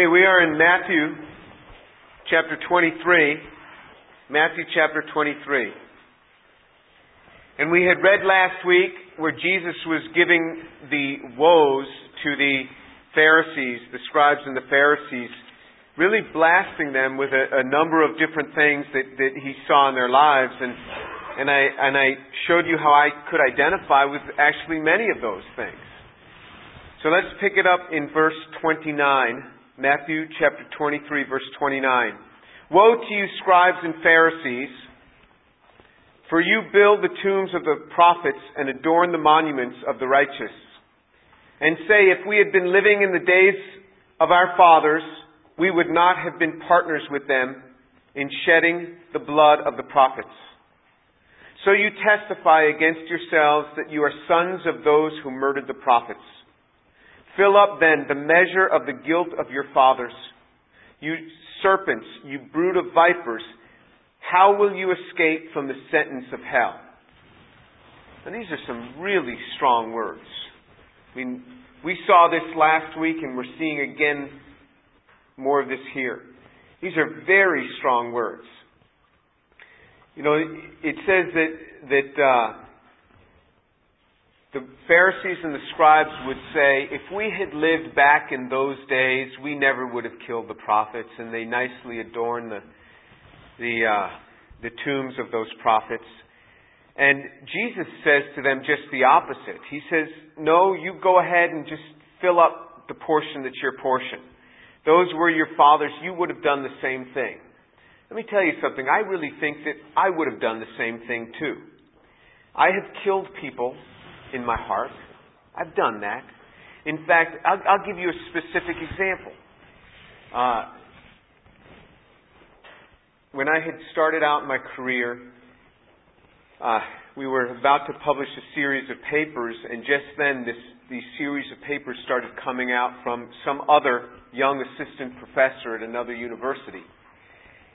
Okay, we are in Matthew chapter 23. Matthew chapter 23. And we had read last week where Jesus was giving the woes to the Pharisees, the scribes and the Pharisees, really blasting them with a, a number of different things that, that he saw in their lives. And, and, I, and I showed you how I could identify with actually many of those things. So let's pick it up in verse 29, Matthew chapter 23, verse 29. Woe to you, scribes and Pharisees, for you build the tombs of the prophets and adorn the monuments of the righteous, and say, if we had been living in the days of our fathers, we would not have been partners with them in shedding the blood of the prophets. So you testify against yourselves that you are sons of those who murdered the prophets. Fill up then the measure of the guilt of your fathers. You serpents, you brood of vipers, how will you escape from the sentence of hell? And these are some really strong words. I mean, we saw this last week and we're seeing again more of this here. These are very strong words. You know, it says that, that, uh, the Pharisees and the scribes would say, if we had lived back in those days, we never would have killed the prophets, and they nicely adorn the the uh, the tombs of those prophets. And Jesus says to them just the opposite. He says, "No, you go ahead and just fill up the portion that's your portion. Those were your fathers. You would have done the same thing." Let me tell you something. I really think that I would have done the same thing too. I have killed people in my heart. I've done that. In fact, I'll, I'll give you a specific example. Uh, when I had started out my career, uh, we were about to publish a series of papers, and just then this, these series of papers started coming out from some other young assistant professor at another university.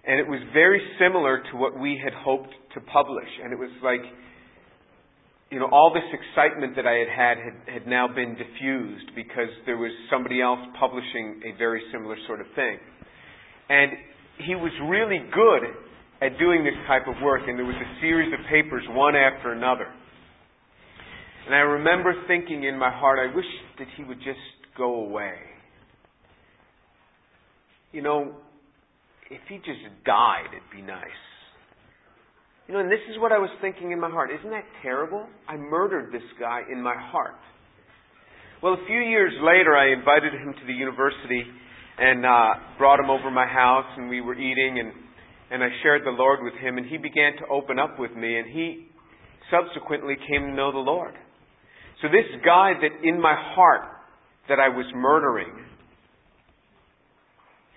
And it was very similar to what we had hoped to publish. And it was like, you know, all this excitement that I had had had, had now been diffused because there was somebody else publishing a very similar sort of thing. And he was really good at doing this type of work, and there was a series of papers, one after another. And I remember thinking in my heart, I wish that he would just go away. You know, if he just died, it'd be nice. You know, and this is what I was thinking in my heart. Isn't that terrible? I murdered this guy in my heart. Well, a few years later, I invited him to the university and uh, brought him over my house, and we were eating, and and I shared the Lord with him, and he began to open up with me, and he subsequently came to know the Lord. So this guy that in my heart that I was murdering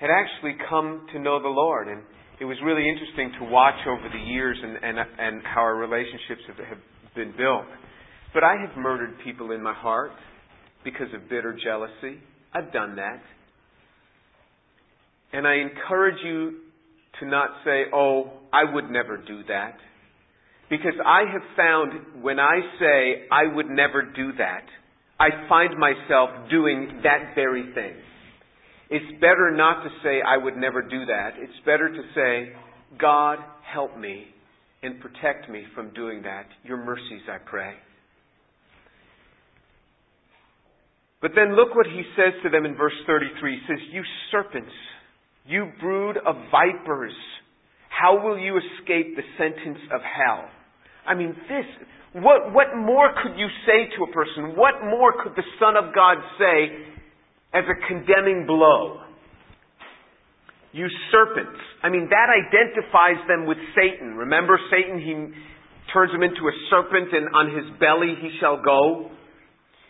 had actually come to know the Lord, and it was really interesting to watch over the years and, and, and how our relationships have, have been built. But I have murdered people in my heart because of bitter jealousy. I've done that. And I encourage you to not say, oh, I would never do that. Because I have found when I say I would never do that, I find myself doing that very thing. It's better not to say, I would never do that. It's better to say, God, help me and protect me from doing that. Your mercies, I pray. But then look what he says to them in verse 33. He says, You serpents, you brood of vipers, how will you escape the sentence of hell? I mean, this, what, what more could you say to a person? What more could the Son of God say as a condemning blow. You serpents. I mean, that identifies them with Satan. Remember Satan? He turns him into a serpent and on his belly he shall go.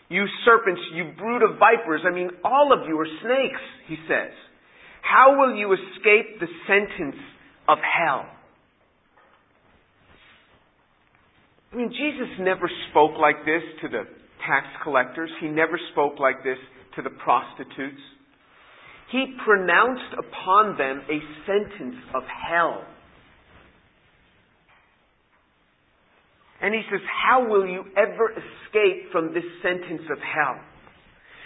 You serpents, you brood of vipers. I mean, all of you are snakes, he says. How will you escape the sentence of hell? I mean, Jesus never spoke like this to the tax collectors. He never spoke like this to the prostitutes. He pronounced upon them a sentence of hell. And he says, How will you ever escape from this sentence of hell?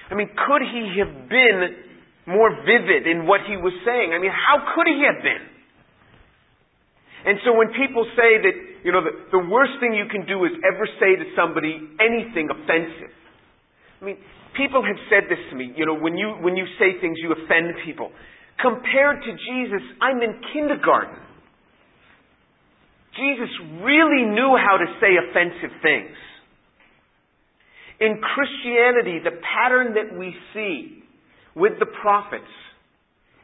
I mean, could he have been more vivid in what he was saying. I mean, how could he have been? And so when people say that, you know, the, the worst thing you can do is ever say to somebody anything offensive. I mean, people have said this to me, you know, when you, when you say things, you offend people. Compared to Jesus, I'm in kindergarten. Jesus really knew how to say offensive things. In Christianity, the pattern that we see with the prophets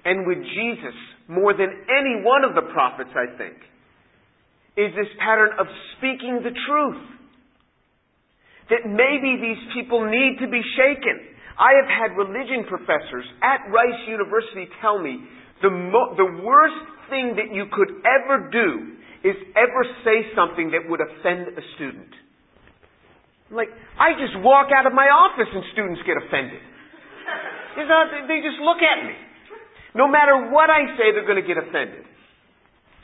and with Jesus more than any one of the prophets, I think, is this pattern of speaking the truth. That maybe these people need to be shaken. I have had religion professors at Rice University tell me the, mo- the worst thing that you could ever do is ever say something that would offend a student. Like, I just walk out of my office and students get offended. They just look at me. No matter what I say, they're going to get offended.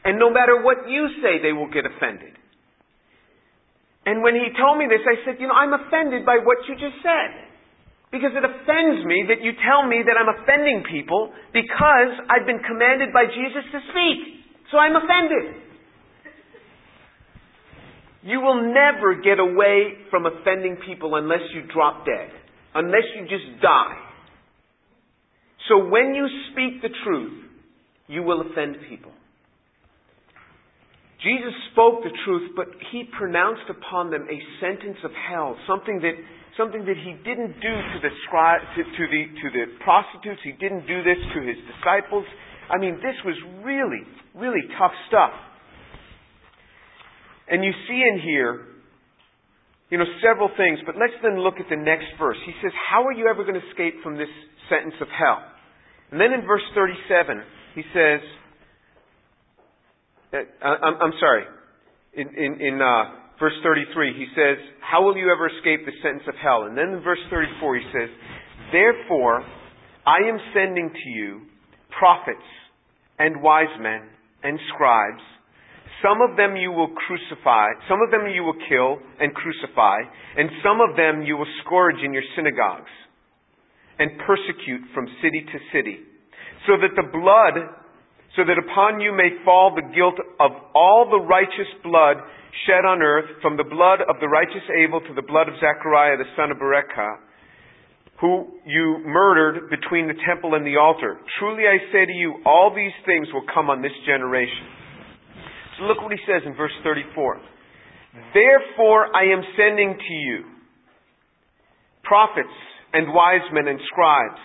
And no matter what you say, they will get offended. And when he told me this, I said, you know, I'm offended by what you just said. Because it offends me that you tell me that I'm offending people because I've been commanded by Jesus to speak. So I'm offended. You will never get away from offending people unless you drop dead. Unless you just die. So when you speak the truth, you will offend people. Jesus spoke the truth, but he pronounced upon them a sentence of hell, something that, something that he didn't do to the, to, to, the, to the prostitutes. He didn't do this to his disciples. I mean, this was really, really tough stuff. And you see in here, you know, several things, but let's then look at the next verse. He says, How are you ever going to escape from this sentence of hell? And then in verse 37, he says, I'm, I'm sorry, in, in, in uh, verse 33, he says, How will you ever escape the sentence of hell? And then in verse 34, he says, Therefore, I am sending to you prophets and wise men and scribes. Some of them you will crucify, some of them you will kill and crucify, and some of them you will scourge in your synagogues and persecute from city to city, so that the blood, so that upon you may fall the guilt of all the righteous blood shed on earth, from the blood of the righteous Abel to the blood of Zechariah the son of Berechiah, who you murdered between the temple and the altar. Truly I say to you, all these things will come on this generation. So look what he says in verse 34. Therefore I am sending to you prophets and wise men and scribes.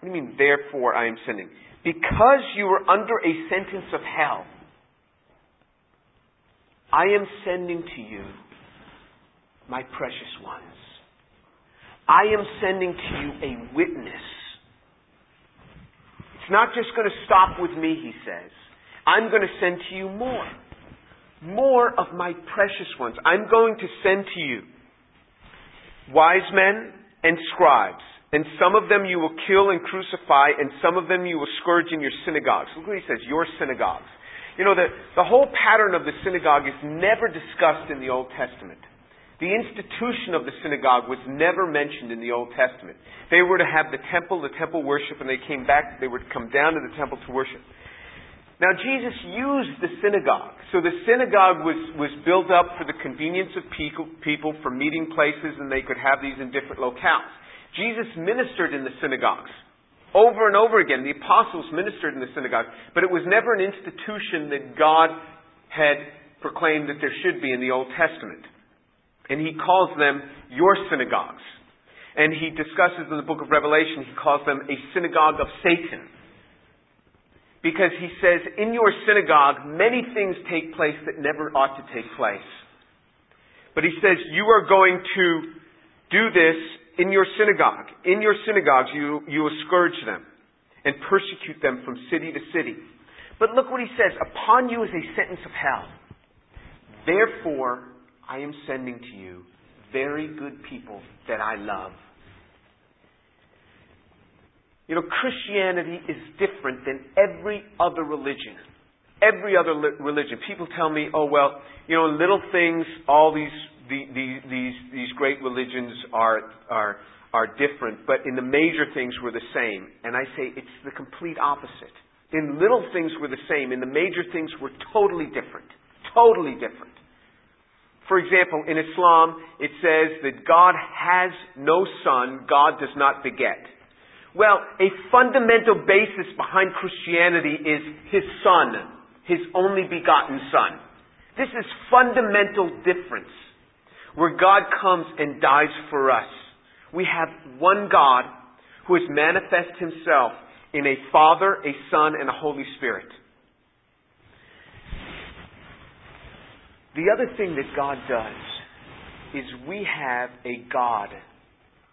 What do you mean, therefore I am sending? Because you were under a sentence of hell, I am sending to you my precious ones. I am sending to you a witness. It's not just going to stop with me, he says. I'm going to send to you more. More of my precious ones. I'm going to send to you wise men and scribes. And some of them you will kill and crucify, and some of them you will scourge in your synagogues. Look what he says, your synagogues. You know, the, the whole pattern of the synagogue is never discussed in the Old Testament. The institution of the synagogue was never mentioned in the Old Testament. They were to have the temple, the temple worship, and they came back, they would come down to the temple to worship. Now, Jesus used the synagogue. So the synagogue was, was built up for the convenience of people, people for meeting places, and they could have these in different locales. Jesus ministered in the synagogues. Over and over again, the apostles ministered in the synagogue, but it was never an institution that God had proclaimed that there should be in the Old Testament. And he calls them your synagogues. And he discusses in the book of Revelation, he calls them a synagogue of Satan because he says, in your synagogue, many things take place that never ought to take place. But he says, you are going to do this in your synagogue. In your synagogues, you, you will scourge them and persecute them from city to city. But look what he says, upon you is a sentence of hell. Therefore, I am sending to you very good people that I love you know, Christianity is different than every other religion. Every other li- religion. People tell me, oh, well, you know, little things, all these, the, the, these, these great religions are, are, are different, but in the major things we're the same. And I say it's the complete opposite. In little things we're the same. In the major things we're totally different. Totally different. For example, in Islam, it says that God has no son, God does not beget. Well, a fundamental basis behind Christianity is his son, his only begotten son. This is fundamental difference where God comes and dies for us. We have one God who has manifest himself in a Father, a Son, and a Holy Spirit. The other thing that God does is we have a God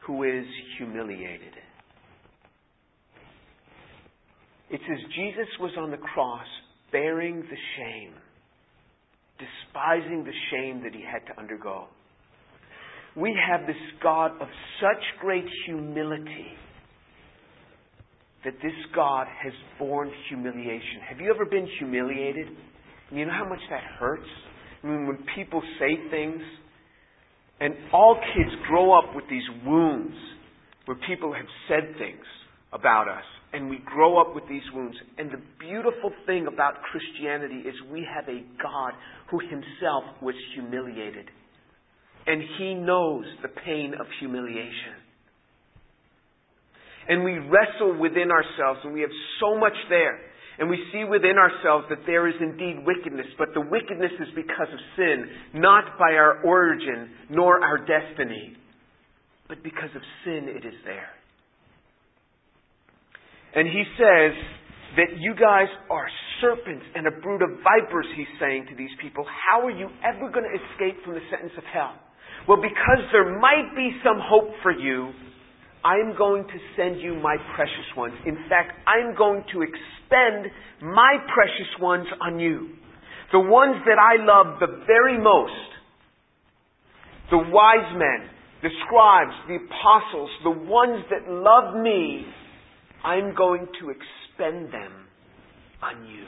who is humiliated. It says Jesus was on the cross bearing the shame, despising the shame that he had to undergo. We have this God of such great humility that this God has borne humiliation. Have you ever been humiliated? You know how much that hurts? I mean, when people say things, and all kids grow up with these wounds where people have said things about us, and we grow up with these wounds. And the beautiful thing about Christianity is we have a God who himself was humiliated. And he knows the pain of humiliation. And we wrestle within ourselves, and we have so much there. And we see within ourselves that there is indeed wickedness, but the wickedness is because of sin, not by our origin nor our destiny, but because of sin it is there. And he says that you guys are serpents and a brood of vipers, he's saying to these people. How are you ever going to escape from the sentence of hell? Well, because there might be some hope for you, I'm going to send you my precious ones. In fact, I'm going to expend my precious ones on you. The ones that I love the very most. The wise men, the scribes, the apostles, the ones that love me, I'm going to expend them on you.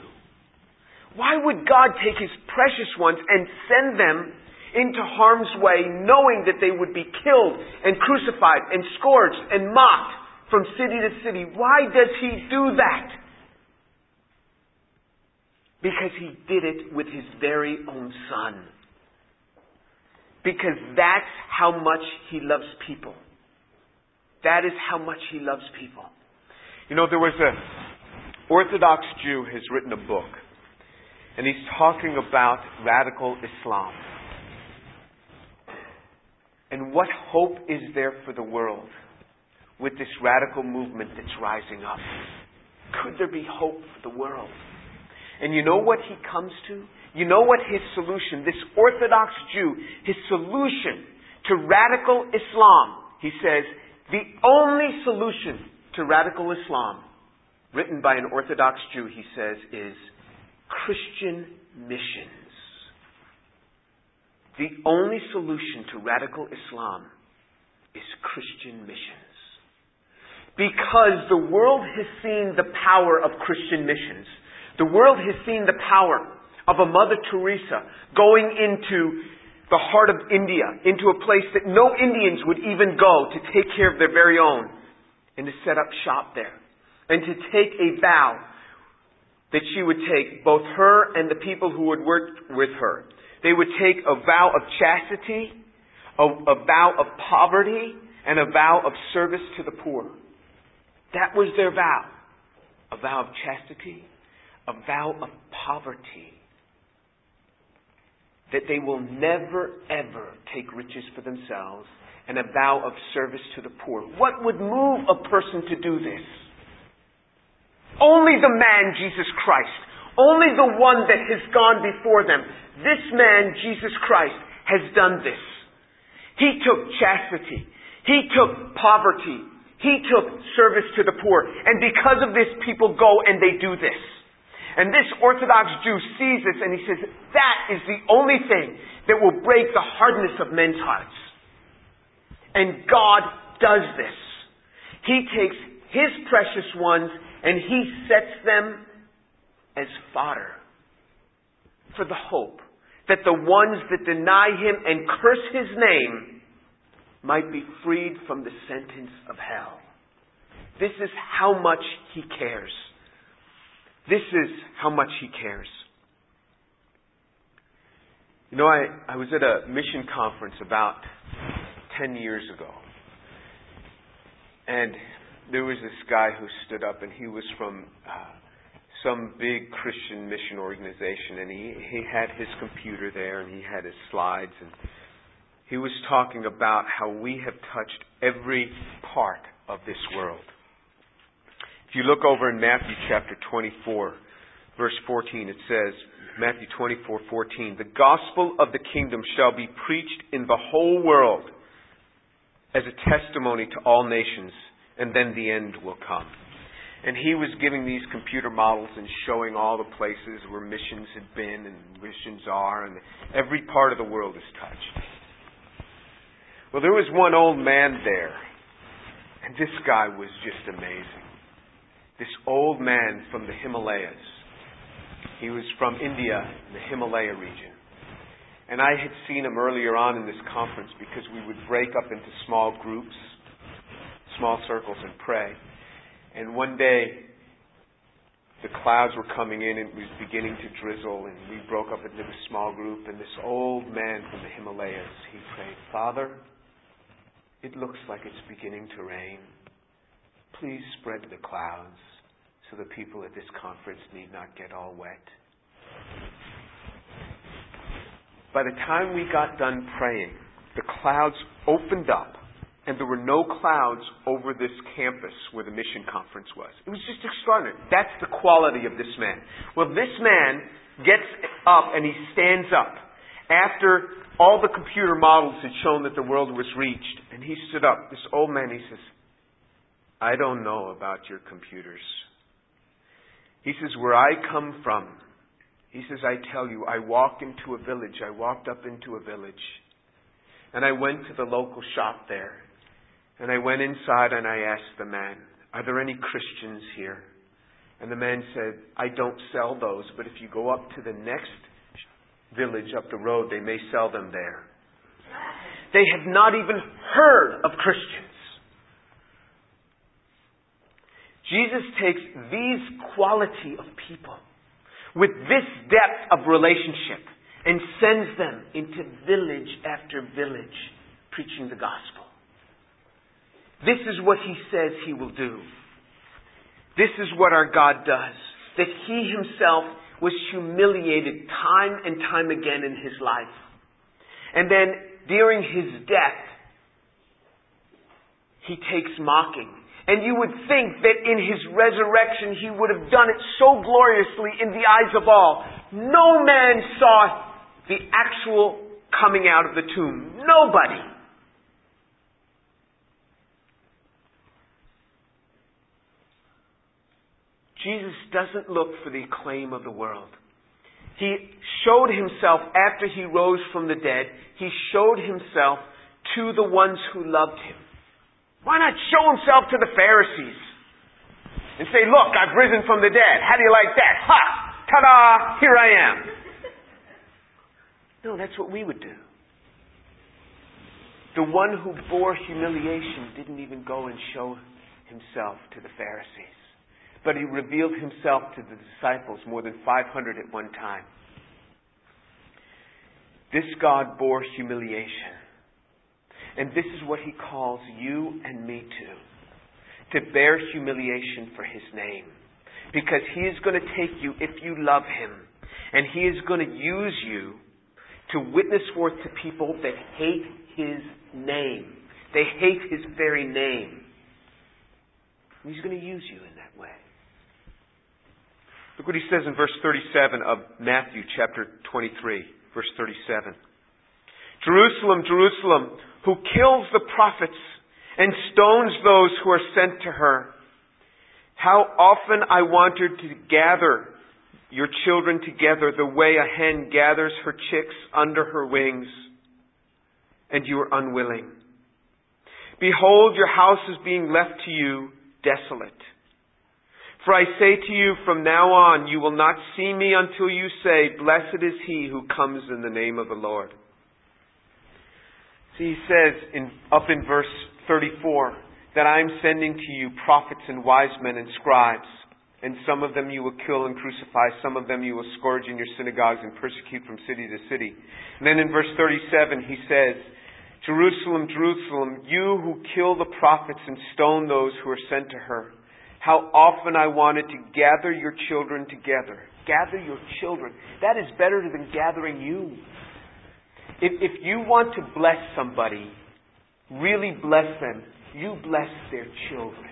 Why would God take His precious ones and send them into harm's way, knowing that they would be killed and crucified and scourged and mocked from city to city. Why does he do that? Because he did it with his very own son. Because that's how much he loves people. That is how much he loves people. You know, there was a Orthodox Jew has written a book, and he's talking about radical Islam. And what hope is there for the world with this radical movement that's rising up? Could there be hope for the world? And you know what he comes to? You know what his solution, this Orthodox Jew, his solution to radical Islam, he says, the only solution to radical Islam, written by an Orthodox Jew, he says, is Christian mission. The only solution to radical Islam is Christian missions. Because the world has seen the power of Christian missions. The world has seen the power of a Mother Teresa going into the heart of India, into a place that no Indians would even go to take care of their very own, and to set up shop there. And to take a vow that she would take, both her and the people who would work with her, they would take a vow of chastity, a, a vow of poverty, and a vow of service to the poor. That was their vow. A vow of chastity, a vow of poverty. That they will never, ever take riches for themselves, and a vow of service to the poor. What would move a person to do this? Only the man, Jesus Christ. Only the one that has gone before them. This man, Jesus Christ, has done this. He took chastity. He took poverty. He took service to the poor. And because of this, people go and they do this. And this Orthodox Jew sees this and he says, that is the only thing that will break the hardness of men's hearts. And God does this. He takes His precious ones and He sets them as fodder for the hope that the ones that deny him and curse his name might be freed from the sentence of hell. This is how much he cares. This is how much he cares. You know, I, I was at a mission conference about 10 years ago. And there was this guy who stood up, and he was from uh, some big Christian mission organization, and he, he had his computer there, and he had his slides, and he was talking about how we have touched every part of this world. If you look over in Matthew chapter 24, verse 14, it says, Matthew 24:14, "The gospel of the kingdom shall be preached in the whole world as a testimony to all nations, and then the end will come." And he was giving these computer models and showing all the places where missions had been and missions are, and every part of the world is touched. Well, there was one old man there, and this guy was just amazing. This old man from the Himalayas he was from India, in the Himalaya region. And I had seen him earlier on in this conference because we would break up into small groups, small circles, and pray. And one day, the clouds were coming in and it was beginning to drizzle, and we broke up into a small group. And this old man from the Himalayas, he prayed, Father, it looks like it's beginning to rain. Please spread the clouds so the people at this conference need not get all wet. By the time we got done praying, the clouds opened up and there were no clouds over this campus where the mission conference was. It was just extraordinary. That's the quality of this man. Well, this man gets up and he stands up after all the computer models had shown that the world was reached. And he stood up, this old man, he says, I don't know about your computers. He says, Where I come from, he says, I tell you, I walked into a village. I walked up into a village. And I went to the local shop there. And I went inside and I asked the man, Are there any Christians here? And the man said, I don't sell those, but if you go up to the next village up the road, they may sell them there. They have not even heard of Christians. Jesus takes these quality of people with this depth of relationship and sends them into village after village preaching the gospel. This is what he says he will do. This is what our God does. That he himself was humiliated time and time again in his life. And then during his death, he takes mocking and you would think that in his resurrection he would have done it so gloriously in the eyes of all. No man saw the actual coming out of the tomb. Nobody. Jesus doesn't look for the acclaim of the world. He showed himself after he rose from the dead, he showed himself to the ones who loved him. Why not show himself to the Pharisees and say, Look, I've risen from the dead. How do you like that? Ha! Ta da! Here I am. No, that's what we would do. The one who bore humiliation didn't even go and show himself to the Pharisees, but he revealed himself to the disciples, more than 500 at one time. This God bore humiliation and this is what he calls you and me to. To bear humiliation for his name. Because he is going to take you if you love him. And he is going to use you to witness forth to people that hate his name. They hate his very name. He's going to use you in that way. Look what he says in verse 37 of Matthew chapter 23, verse 37. Jerusalem, Jerusalem, who kills the prophets and stones those who are sent to her. How often I wanted to gather your children together the way a hen gathers her chicks under her wings, and you are unwilling. Behold, your house is being left to you desolate. For I say to you, from now on, you will not see me until you say, Blessed is he who comes in the name of the Lord. See, he says in, up in verse 34 that I am sending to you prophets and wise men and scribes, and some of them you will kill and crucify, some of them you will scourge in your synagogues and persecute from city to city. And then in verse 37 he says, Jerusalem, Jerusalem, you who kill the prophets and stone those who are sent to her. How often I wanted to gather your children together. Gather your children. That is better than gathering you. If, if you want to bless somebody, really bless them, you bless their children.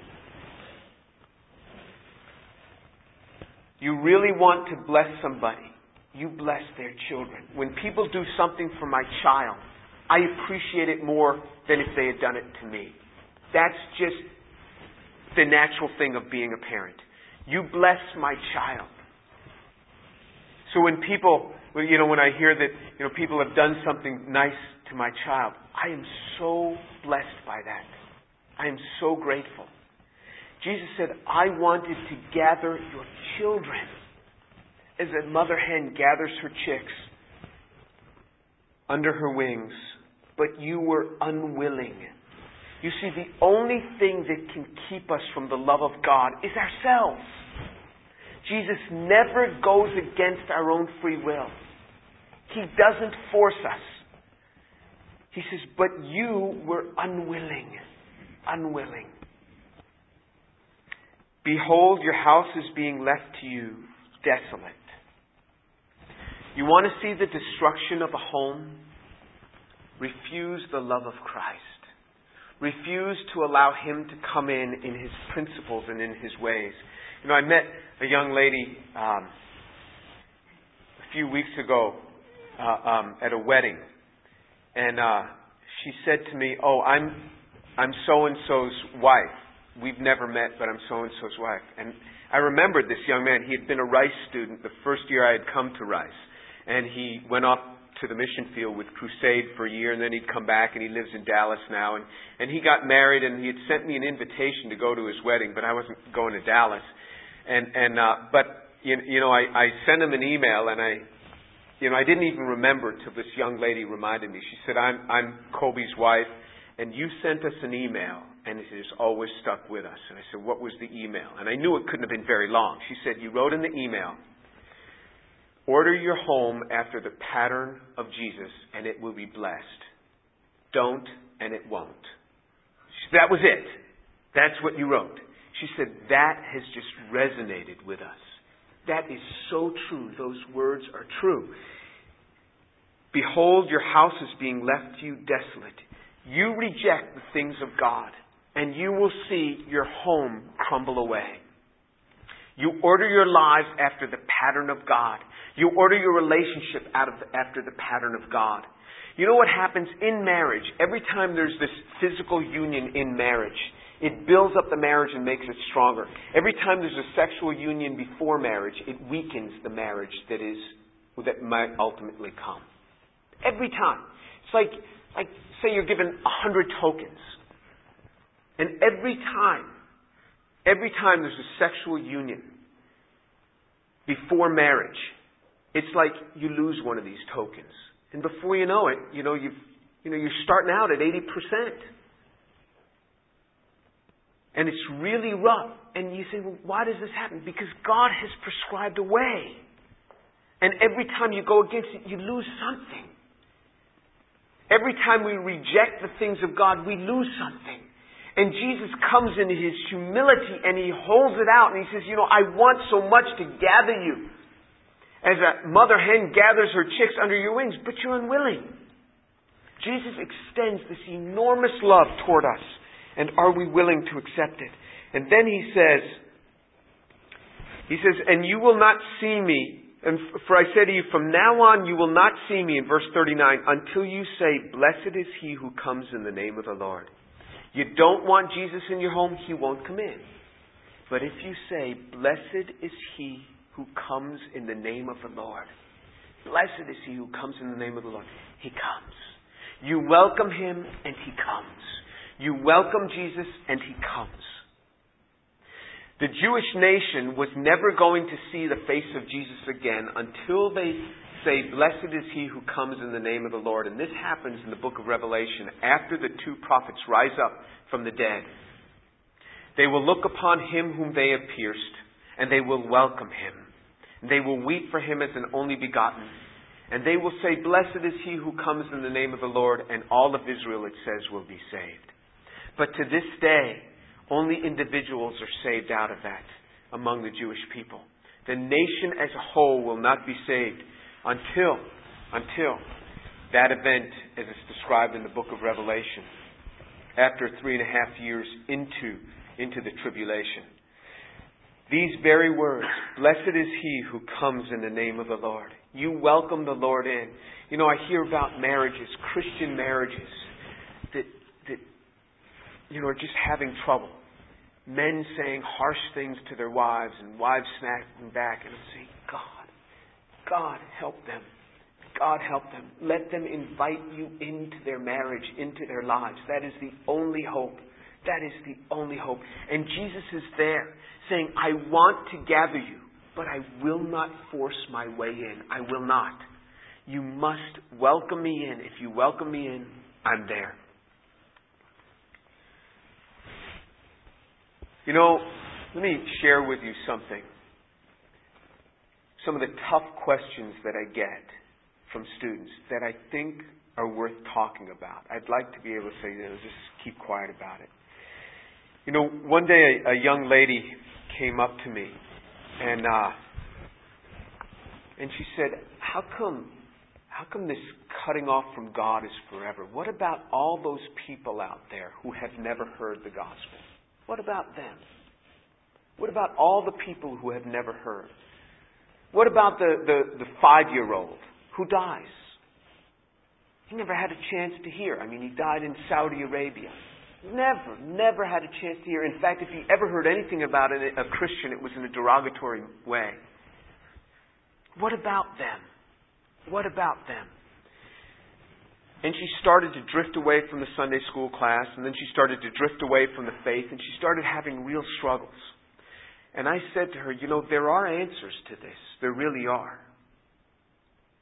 You really want to bless somebody, you bless their children. When people do something for my child, I appreciate it more than if they had done it to me. That's just the natural thing of being a parent. You bless my child. So when people, you know, when I hear that, you know, people have done something nice to my child, I am so blessed by that. I am so grateful. Jesus said, I wanted to gather your children as a mother hen gathers her chicks under her wings, but you were unwilling. You see, the only thing that can keep us from the love of God is ourselves. Jesus never goes against our own free will. He doesn't force us. He says, but you were unwilling. Unwilling. Behold, your house is being left to you desolate. You want to see the destruction of a home? Refuse the love of Christ refuse to allow Him to come in in His principles and in His ways. You know, I met a young lady um, a few weeks ago uh, um, at a wedding, and uh, she said to me, "Oh, I'm I'm so and so's wife. We've never met, but I'm so and so's wife." And I remembered this young man. He had been a Rice student the first year I had come to Rice, and he went off to the mission field with Crusade for a year, and then he'd come back, and he lives in Dallas now. And and he got married, and he had sent me an invitation to go to his wedding, but I wasn't going to Dallas. And and uh, but you, you know, I I sent him an email, and I. You know, I didn't even remember till this young lady reminded me. She said, "I'm I'm Kobe's wife, and you sent us an email, and it has always stuck with us." And I said, "What was the email?" And I knew it couldn't have been very long. She said, "You wrote in the email, Order your home after the pattern of Jesus, and it will be blessed. Don't, and it won't. That was it. That's what you wrote. She said, That has just resonated with us. That is so true. Those words are true. Behold, your house is being left to you desolate. You reject the things of God, and you will see your home crumble away. You order your lives after the pattern of God. You order your relationship out of the, after the pattern of God. You know what happens in marriage? Every time there's this physical union in marriage, it builds up the marriage and makes it stronger. Every time there's a sexual union before marriage, it weakens the marriage that is that might ultimately come. Every time. It's like like say you're given a hundred tokens. And every time, every time there's a sexual union before marriage, it's like you lose one of these tokens. And before you know it, you know, you've, you know, you're starting out at 80%. And it's really rough. And you say, well, why does this happen? Because God has prescribed a way. And every time you go against it, you lose something. Every time we reject the things of God, we lose something. And Jesus comes in his humility and he holds it out and he says, You know, I want so much to gather you as a mother hen gathers her chicks under your wings, but you're unwilling. Jesus extends this enormous love toward us, and are we willing to accept it? And then he says, he says, and you will not see me, and for I say to you, from now on you will not see me, in verse 39, until you say, blessed is he who comes in the name of the Lord. You don't want Jesus in your home, he won't come in. But if you say, blessed is he who comes in the name of the Lord. Blessed is he who comes in the name of the Lord. He comes. You welcome him and he comes. You welcome Jesus and he comes. The Jewish nation was never going to see the face of Jesus again until they say, Blessed is he who comes in the name of the Lord. And this happens in the book of Revelation after the two prophets rise up from the dead. They will look upon him whom they have pierced, and they will welcome him. And They will weep for him as an only begotten. And they will say, Blessed is he who comes in the name of the Lord, and all of Israel, it says, will be saved. But to this day, only individuals are saved out of that among the Jewish people. The nation as a whole will not be saved until, until that event as it's described in the book of Revelation, after three and a half years into, into the tribulation. These very words, blessed is he who comes in the name of the Lord. You welcome the Lord in. You know, I hear about marriages, Christian marriages, that, that you know, are just having trouble men saying harsh things to their wives and wives smacking back and saying, God, God help them. God help them. Let them invite you into their marriage, into their lives. That is the only hope. That is the only hope. And Jesus is there saying, I want to gather you, but I will not force my way in. I will not. You must welcome me in. If you welcome me in, I'm there. You know, let me share with you something. Some of the tough questions that I get from students that I think are worth talking about. I'd like to be able to say, you know, just keep quiet about it. You know, one day a, a young lady came up to me and uh, and she said, "How come how come this cutting off from God is forever? What about all those people out there who have never heard the gospel?" What about them? What about all the people who have never heard? What about the, the, the five year old who dies? He never had a chance to hear. I mean, he died in Saudi Arabia. Never, never had a chance to hear. In fact, if he ever heard anything about a, a Christian, it was in a derogatory way. What about them? What about them? And she started to drift away from the Sunday school class, and then she started to drift away from the faith, and she started having real struggles. And I said to her, You know, there are answers to this. There really are.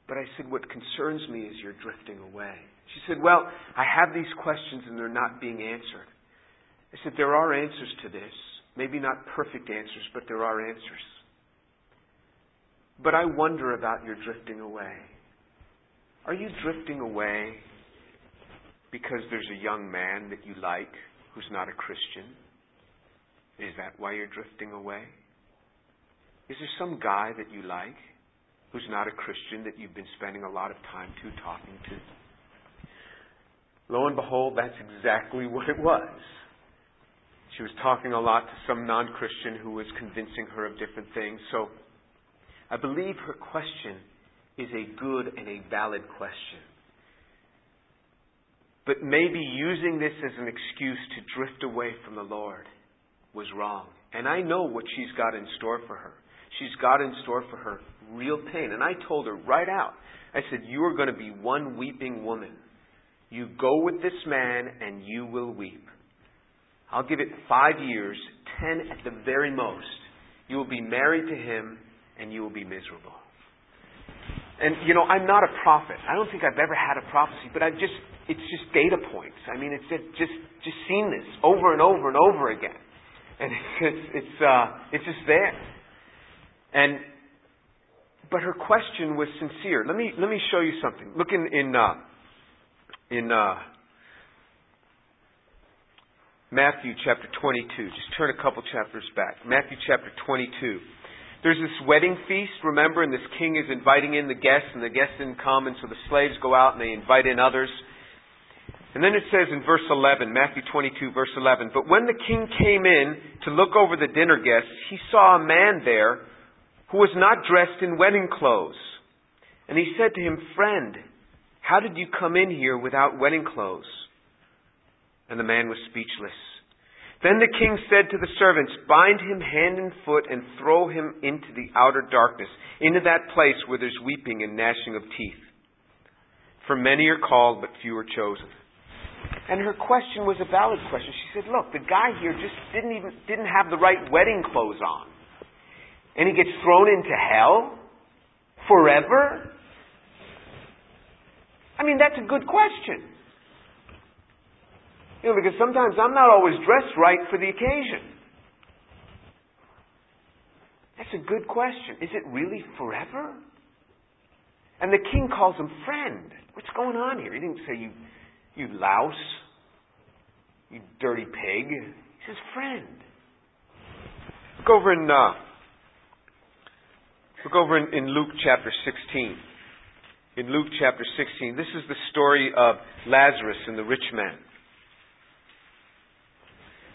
But I said, What concerns me is you're drifting away. She said, Well, I have these questions and they're not being answered. I said, There are answers to this. Maybe not perfect answers, but there are answers. But I wonder about your drifting away. Are you drifting away because there's a young man that you like who's not a Christian? Is that why you're drifting away? Is there some guy that you like who's not a Christian that you've been spending a lot of time to talking to? Lo and behold, that's exactly what it was. She was talking a lot to some non Christian who was convincing her of different things. So I believe her question is a good and a valid question. But maybe using this as an excuse to drift away from the Lord was wrong. And I know what she's got in store for her. She's got in store for her real pain. And I told her right out, I said, You are going to be one weeping woman. You go with this man and you will weep. I'll give it five years, ten at the very most. You will be married to him and you will be miserable. And you know, I'm not a prophet. I don't think I've ever had a prophecy, but I've just it's just data points. I mean, it's just just, just seen this over and over and over again, and it's it's uh, it's just there. And but her question was sincere. Let me let me show you something. Look in in uh, in uh, Matthew chapter 22. Just turn a couple chapters back. Matthew chapter 22. There's this wedding feast, remember, and this king is inviting in the guests, and the guests didn't come, and so the slaves go out and they invite in others. And then it says in verse 11, Matthew 22, verse 11, But when the king came in to look over the dinner guests, he saw a man there who was not dressed in wedding clothes. And he said to him, Friend, how did you come in here without wedding clothes? And the man was speechless. Then the king said to the servants, Bind him hand and foot and throw him into the outer darkness, into that place where there's weeping and gnashing of teeth. For many are called, but few are chosen. And her question was a valid question. She said, "Look, the guy here just didn't even didn't have the right wedding clothes on, and he gets thrown into hell forever." I mean, that's a good question. You know, because sometimes I'm not always dressed right for the occasion. That's a good question. Is it really forever? And the king calls him friend. What's going on here? He didn't say you, you louse, you dirty pig. He says friend. Look over in uh, look over in, in Luke chapter 16. In Luke chapter 16, this is the story of Lazarus and the rich man.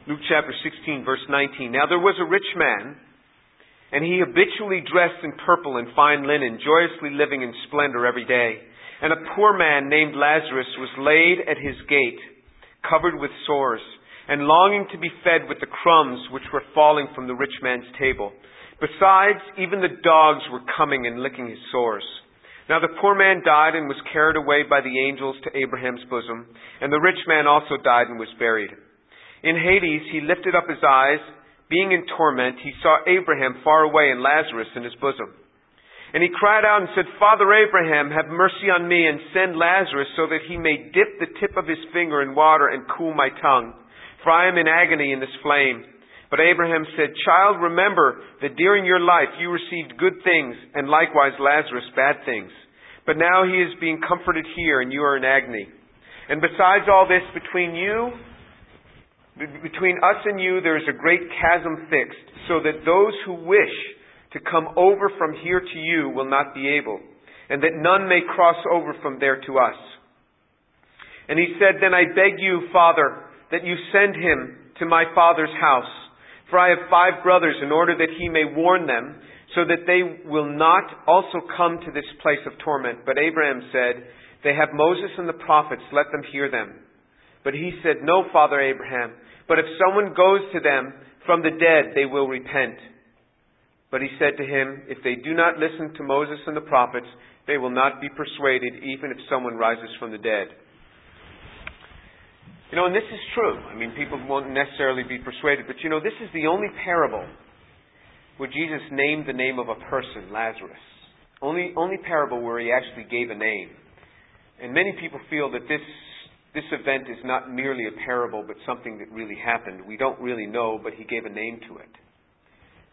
Luke chapter 16, verse 19. Now there was a rich man and he habitually dressed in purple and fine linen, joyously living in splendor every day. And a poor man named Lazarus was laid at his gate, covered with sores, and longing to be fed with the crumbs which were falling from the rich man's table. Besides, even the dogs were coming and licking his sores. Now the poor man died and was carried away by the angels to Abraham's bosom, and the rich man also died and was buried. In Hades he lifted up his eyes, being in torment, he saw Abraham far away and Lazarus in his bosom. And he cried out and said, Father Abraham, have mercy on me and send Lazarus so that he may dip the tip of his finger in water and cool my tongue, for I am in agony in this flame. But Abraham said, Child, remember that during your life you received good things, and likewise Lazarus bad things. But now he is being comforted here, and you are in agony. And besides all this, between you between us and you, there is a great chasm fixed, so that those who wish to come over from here to you will not be able, and that none may cross over from there to us. And he said, Then I beg you, Father, that you send him to my father's house, for I have five brothers, in order that he may warn them, so that they will not also come to this place of torment. But Abraham said, They have Moses and the prophets, let them hear them. But he said, No, Father Abraham, but if someone goes to them from the dead, they will repent. But he said to him, If they do not listen to Moses and the prophets, they will not be persuaded, even if someone rises from the dead. You know, and this is true. I mean, people won't necessarily be persuaded, but you know, this is the only parable where Jesus named the name of a person, Lazarus. Only, only parable where he actually gave a name. And many people feel that this this event is not merely a parable, but something that really happened. We don't really know, but he gave a name to it.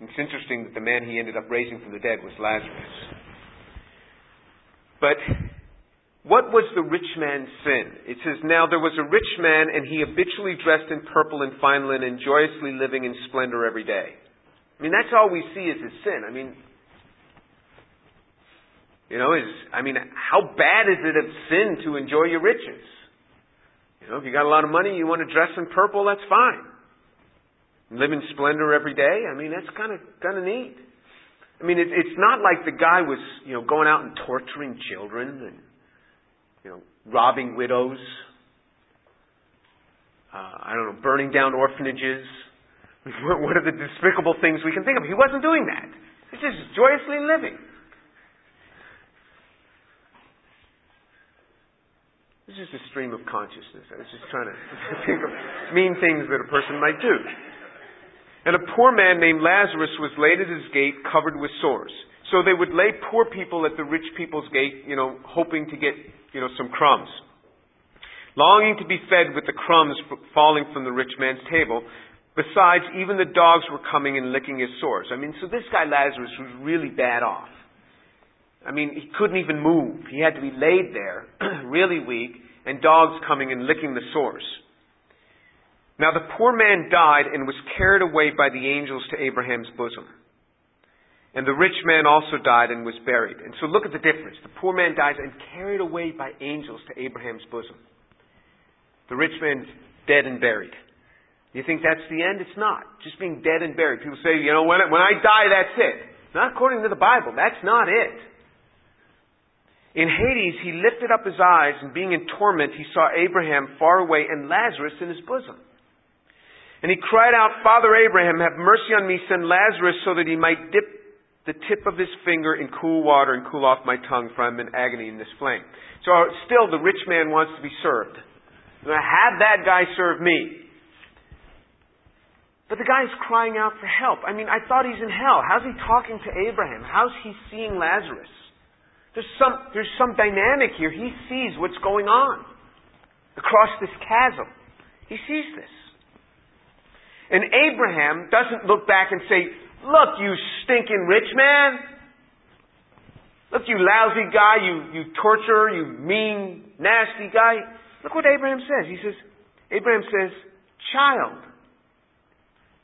It's interesting that the man he ended up raising from the dead was Lazarus. But what was the rich man's sin? It says, Now there was a rich man, and he habitually dressed in purple and fine linen, joyously living in splendor every day. I mean, that's all we see is his sin. I mean, you know, is I mean, how bad is it of sin to enjoy your riches? You know, if you got a lot of money, you want to dress in purple, that's fine. Live in splendor every day. I mean, that's kind of kind of neat. I mean, it, it's not like the guy was, you know, going out and torturing children and, you know, robbing widows. Uh, I don't know, burning down orphanages. what are the despicable things we can think of? He wasn't doing that. He's just joyously living. It's just a stream of consciousness. I was just trying to think of mean things that a person might do. And a poor man named Lazarus was laid at his gate covered with sores. So they would lay poor people at the rich people's gate, you know, hoping to get, you know, some crumbs. Longing to be fed with the crumbs falling from the rich man's table. Besides, even the dogs were coming and licking his sores. I mean, so this guy Lazarus was really bad off. I mean, he couldn't even move. He had to be laid there, really weak, and dogs coming and licking the sores. Now the poor man died and was carried away by the angels to Abraham's bosom. And the rich man also died and was buried. And so look at the difference. The poor man dies and carried away by angels to Abraham's bosom. The rich man's dead and buried. You think that's the end? It's not. Just being dead and buried. People say, you know, when, when I die, that's it. Not according to the Bible. That's not it. In Hades, he lifted up his eyes, and being in torment, he saw Abraham far away and Lazarus in his bosom. And he cried out, Father Abraham, have mercy on me, send Lazarus so that he might dip the tip of his finger in cool water and cool off my tongue, for I'm in agony in this flame. So still, the rich man wants to be served. Have that guy serve me. But the guy's crying out for help. I mean, I thought he's in hell. How's he talking to Abraham? How's he seeing Lazarus? There's some, there's some dynamic here. He sees what's going on across this chasm. He sees this. And Abraham doesn't look back and say, Look, you stinking rich man. Look, you lousy guy, you, you torturer, you mean, nasty guy. Look what Abraham says. He says, Abraham says, Child.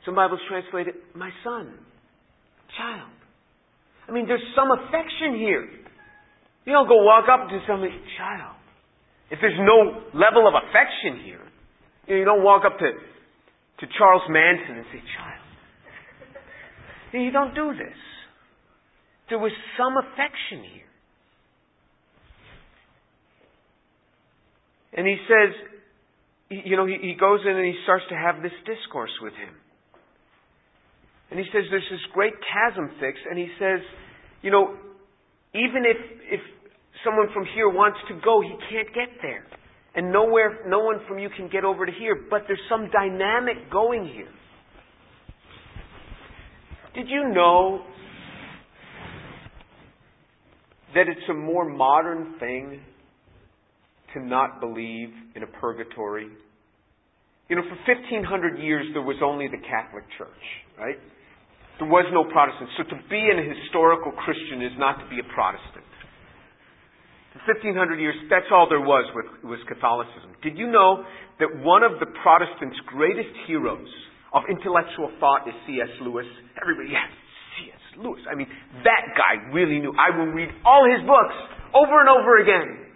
Some Bibles translate it, my son, child. I mean, there's some affection here. You don't go walk up to somebody, child. If there's no level of affection here, you know, you don't walk up to, to Charles Manson and say, child. You don't do this. There was some affection here. And he says, you know, he, he goes in and he starts to have this discourse with him. And he says there's this great chasm fixed, and he says, you know, even if, if someone from here wants to go, he can't get there. And nowhere, no one from you can get over to here, but there's some dynamic going here. Did you know that it's a more modern thing to not believe in a purgatory? You know, for 1500 years there was only the Catholic Church, right? There was no Protestant. So to be an historical Christian is not to be a Protestant. For 1500 years, that's all there was with, was Catholicism. Did you know that one of the Protestants' greatest heroes of intellectual thought is C.S. Lewis? Everybody, yes, C.S. Lewis. I mean, that guy really knew. I will read all his books over and over again.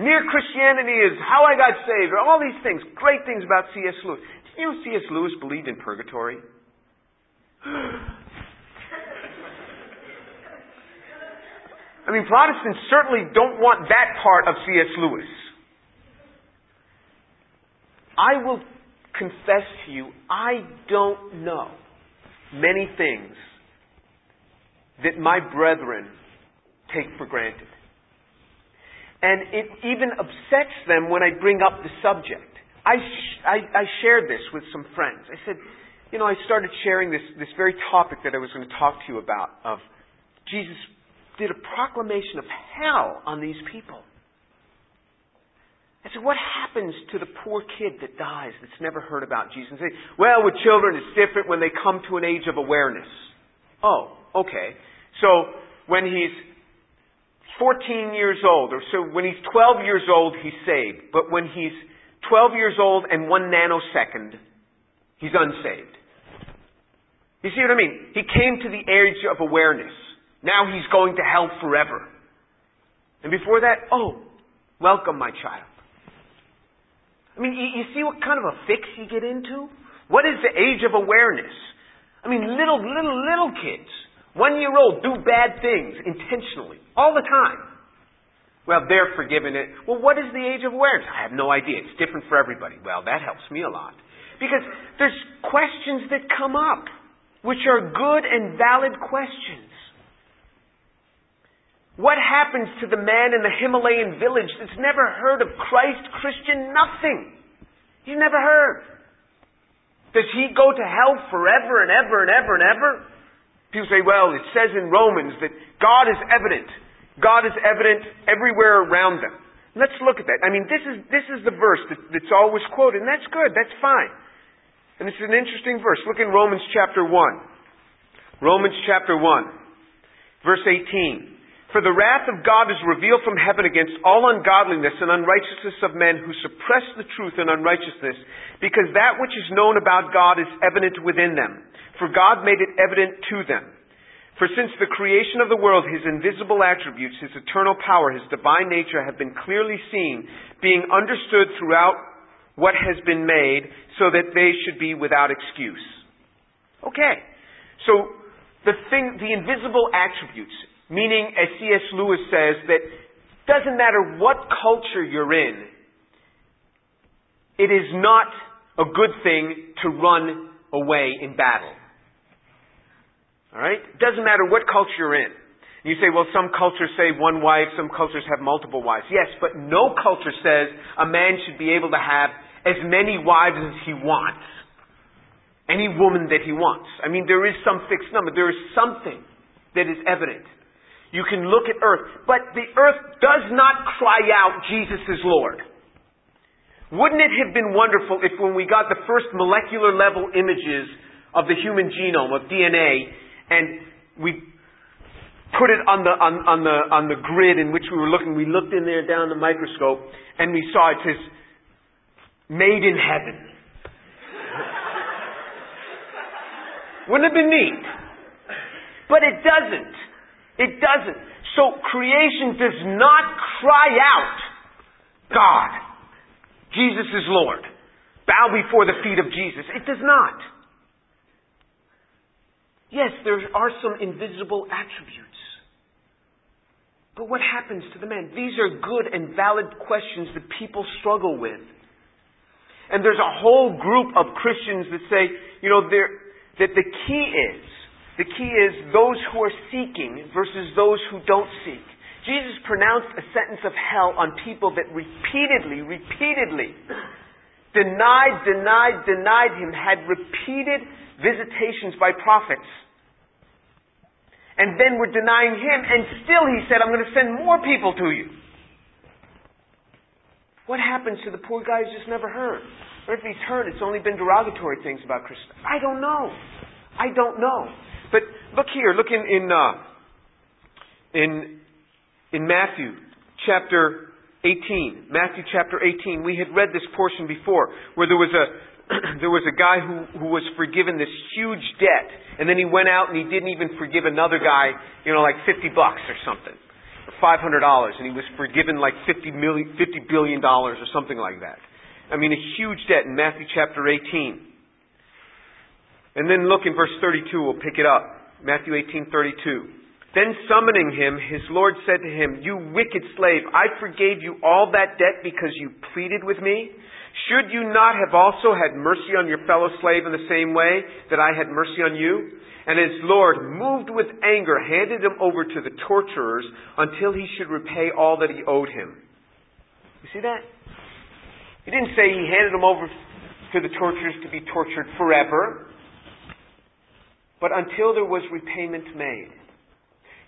Mere Christianity is how I got saved, or all these things, great things about C.S. Lewis. Did you know C.S. Lewis believed in purgatory? I mean, Protestants certainly don't want that part of C.S. Lewis. I will confess to you, I don't know many things that my brethren take for granted. And it even upsets them when I bring up the subject. I, sh- I, I shared this with some friends. I said, you know, I started sharing this, this very topic that I was going to talk to you about of Jesus did a proclamation of hell on these people. I said, what happens to the poor kid that dies that's never heard about Jesus? And say, well, with children it's different when they come to an age of awareness. Oh, okay. So when he's 14 years old, or so when he's 12 years old, he's saved. But when he's 12 years old and one nanosecond, he's unsaved. You see what I mean? He came to the age of awareness. Now he's going to hell forever. And before that, oh, welcome, my child. I mean, you, you see what kind of a fix you get into? What is the age of awareness? I mean, little, little, little kids, one year old, do bad things intentionally, all the time. Well, they're forgiven it. Well, what is the age of awareness? I have no idea. It's different for everybody. Well, that helps me a lot. Because there's questions that come up, which are good and valid questions. What happens to the man in the Himalayan village that's never heard of Christ, Christian, nothing? He's never heard. Does he go to hell forever and ever and ever and ever? People say, well, it says in Romans that God is evident. God is evident everywhere around them. Let's look at that. I mean, this is, this is the verse that, that's always quoted, and that's good. That's fine. And it's an interesting verse. Look in Romans chapter 1. Romans chapter 1, verse 18. For the wrath of God is revealed from heaven against all ungodliness and unrighteousness of men who suppress the truth in unrighteousness, because that which is known about God is evident within them. For God made it evident to them. For since the creation of the world, his invisible attributes, his eternal power, his divine nature have been clearly seen, being understood throughout what has been made, so that they should be without excuse. Okay. So, the thing, the invisible attributes, Meaning, as C.S. Lewis says, that doesn't matter what culture you're in, it is not a good thing to run away in battle. Alright? It doesn't matter what culture you're in. You say, well, some cultures say one wife, some cultures have multiple wives. Yes, but no culture says a man should be able to have as many wives as he wants. Any woman that he wants. I mean, there is some fixed number. There is something that is evident. You can look at earth, but the earth does not cry out, Jesus is Lord. Wouldn't it have been wonderful if when we got the first molecular level images of the human genome, of DNA, and we put it on the, on, on, the, on the grid in which we were looking. We looked in there down the microscope and we saw it says, made in heaven. Wouldn't have been neat. But it doesn't. It doesn't. So creation does not cry out, God, Jesus is Lord. Bow before the feet of Jesus. It does not. Yes, there are some invisible attributes. But what happens to the man? These are good and valid questions that people struggle with. And there's a whole group of Christians that say, you know, that the key is, the key is those who are seeking versus those who don't seek. Jesus pronounced a sentence of hell on people that repeatedly, repeatedly denied, denied, denied him, had repeated visitations by prophets and then were denying him, and still he said, I'm going to send more people to you. What happens to the poor guy who's just never heard? Or if he's heard, it's only been derogatory things about Christ. I don't know. I don't know. But look here, look in in uh, in in Matthew chapter 18. Matthew chapter 18. We had read this portion before, where there was a there was a guy who, who was forgiven this huge debt, and then he went out and he didn't even forgive another guy, you know, like 50 bucks or something, or $500, and he was forgiven like 50 million, 50 billion dollars or something like that. I mean, a huge debt in Matthew chapter 18. And then look in verse 32, we'll pick it up. Matthew 18:32. Then summoning him, his Lord said to him, You wicked slave, I forgave you all that debt because you pleaded with me. Should you not have also had mercy on your fellow slave in the same way that I had mercy on you? And his Lord, moved with anger, handed him over to the torturers until he should repay all that he owed him. You see that? He didn't say he handed him over to the torturers to be tortured forever, but until there was repayment made.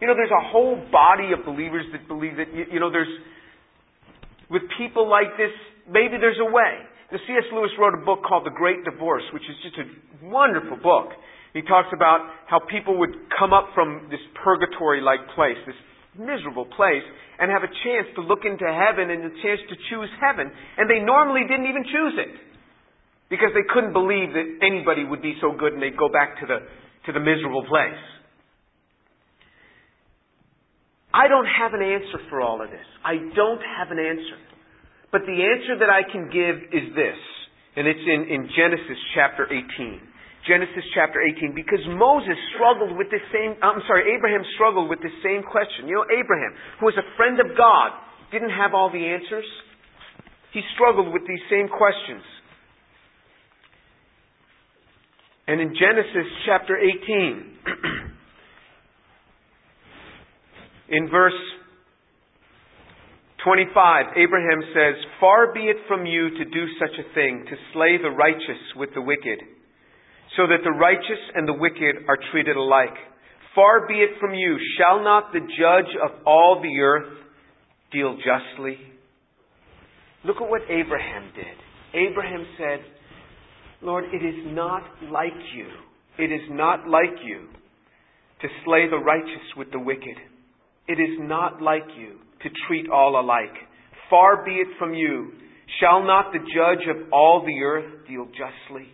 You know, there's a whole body of believers that believe that, you know, there's, with people like this, maybe there's a way. The C.S. Lewis wrote a book called The Great Divorce, which is just a wonderful book. He talks about how people would come up from this purgatory-like place, this miserable place, and have a chance to look into heaven and a chance to choose heaven. And they normally didn't even choose it. Because they couldn't believe that anybody would be so good and they'd go back to the, to the miserable place. I don't have an answer for all of this. I don't have an answer. But the answer that I can give is this, and it's in, in Genesis chapter 18. Genesis chapter 18, because Moses struggled with the same, uh, I'm sorry, Abraham struggled with the same question. You know, Abraham, who was a friend of God, didn't have all the answers. He struggled with these same questions. And in Genesis chapter 18, in verse 25, Abraham says, Far be it from you to do such a thing, to slay the righteous with the wicked, so that the righteous and the wicked are treated alike. Far be it from you, shall not the judge of all the earth deal justly? Look at what Abraham did. Abraham said, Lord, it is not like you. It is not like you to slay the righteous with the wicked. It is not like you to treat all alike. Far be it from you. Shall not the judge of all the earth deal justly?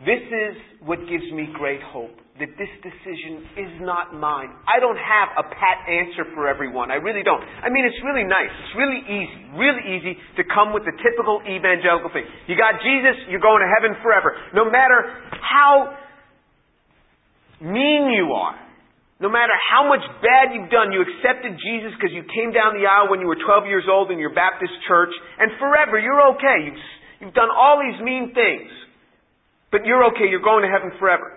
This is what gives me great hope that this decision is not mine. I don't have a pat answer for everyone. I really don't. I mean, it's really nice. It's really easy, really easy to come with the typical evangelical thing. You got Jesus, you're going to heaven forever. No matter how mean you are, no matter how much bad you've done, you accepted Jesus because you came down the aisle when you were 12 years old in your Baptist church, and forever you're okay. You've, you've done all these mean things, but you're okay. You're going to heaven forever.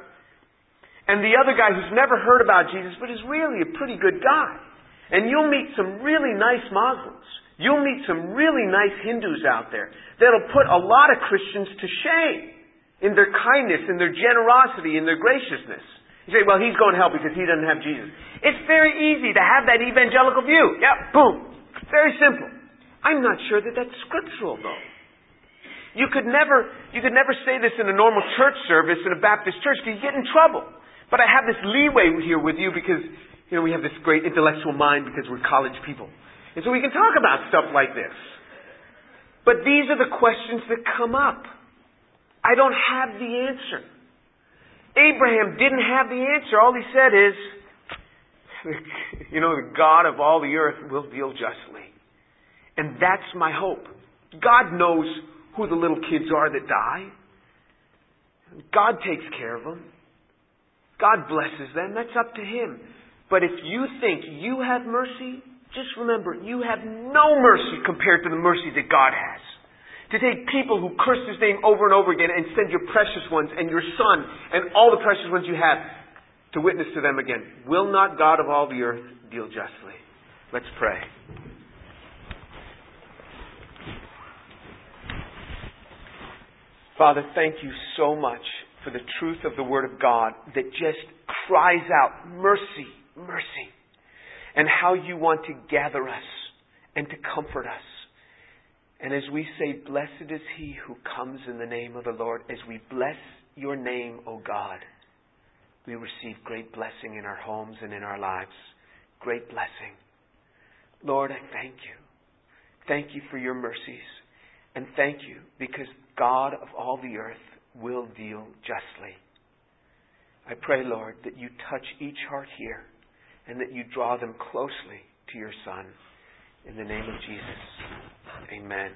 And the other guy who's never heard about Jesus but is really a pretty good guy. And you'll meet some really nice Muslims. You'll meet some really nice Hindus out there that'll put a lot of Christians to shame in their kindness, in their generosity, in their graciousness. You say, well, he's going to hell because he doesn't have Jesus. It's very easy to have that evangelical view. Yep, boom. Very simple. I'm not sure that that's scriptural, though. You could never, you could never say this in a normal church service in a Baptist church because you get in trouble. But I have this leeway here with you because, you know, we have this great intellectual mind because we're college people. And so we can talk about stuff like this. But these are the questions that come up. I don't have the answer. Abraham didn't have the answer. All he said is, you know, the God of all the earth will deal justly. And that's my hope. God knows who the little kids are that die. God takes care of them. God blesses them. That's up to Him. But if you think you have mercy, just remember, you have no mercy compared to the mercy that God has. To take people who curse His name over and over again and send your precious ones and your son and all the precious ones you have to witness to them again. Will not God of all the earth deal justly? Let's pray. Father, thank you so much for the truth of the Word of God that just cries out, mercy, mercy and how you want to gather us and to comfort us. And as we say, Blessed is he who comes in the name of the Lord, as we bless your name, O God, we receive great blessing in our homes and in our lives. Great blessing. Lord, I thank you. Thank you for your mercies. And thank you because God of all the earth will deal justly. I pray, Lord, that you touch each heart here and that you draw them closely to your Son. In the name of Jesus, amen.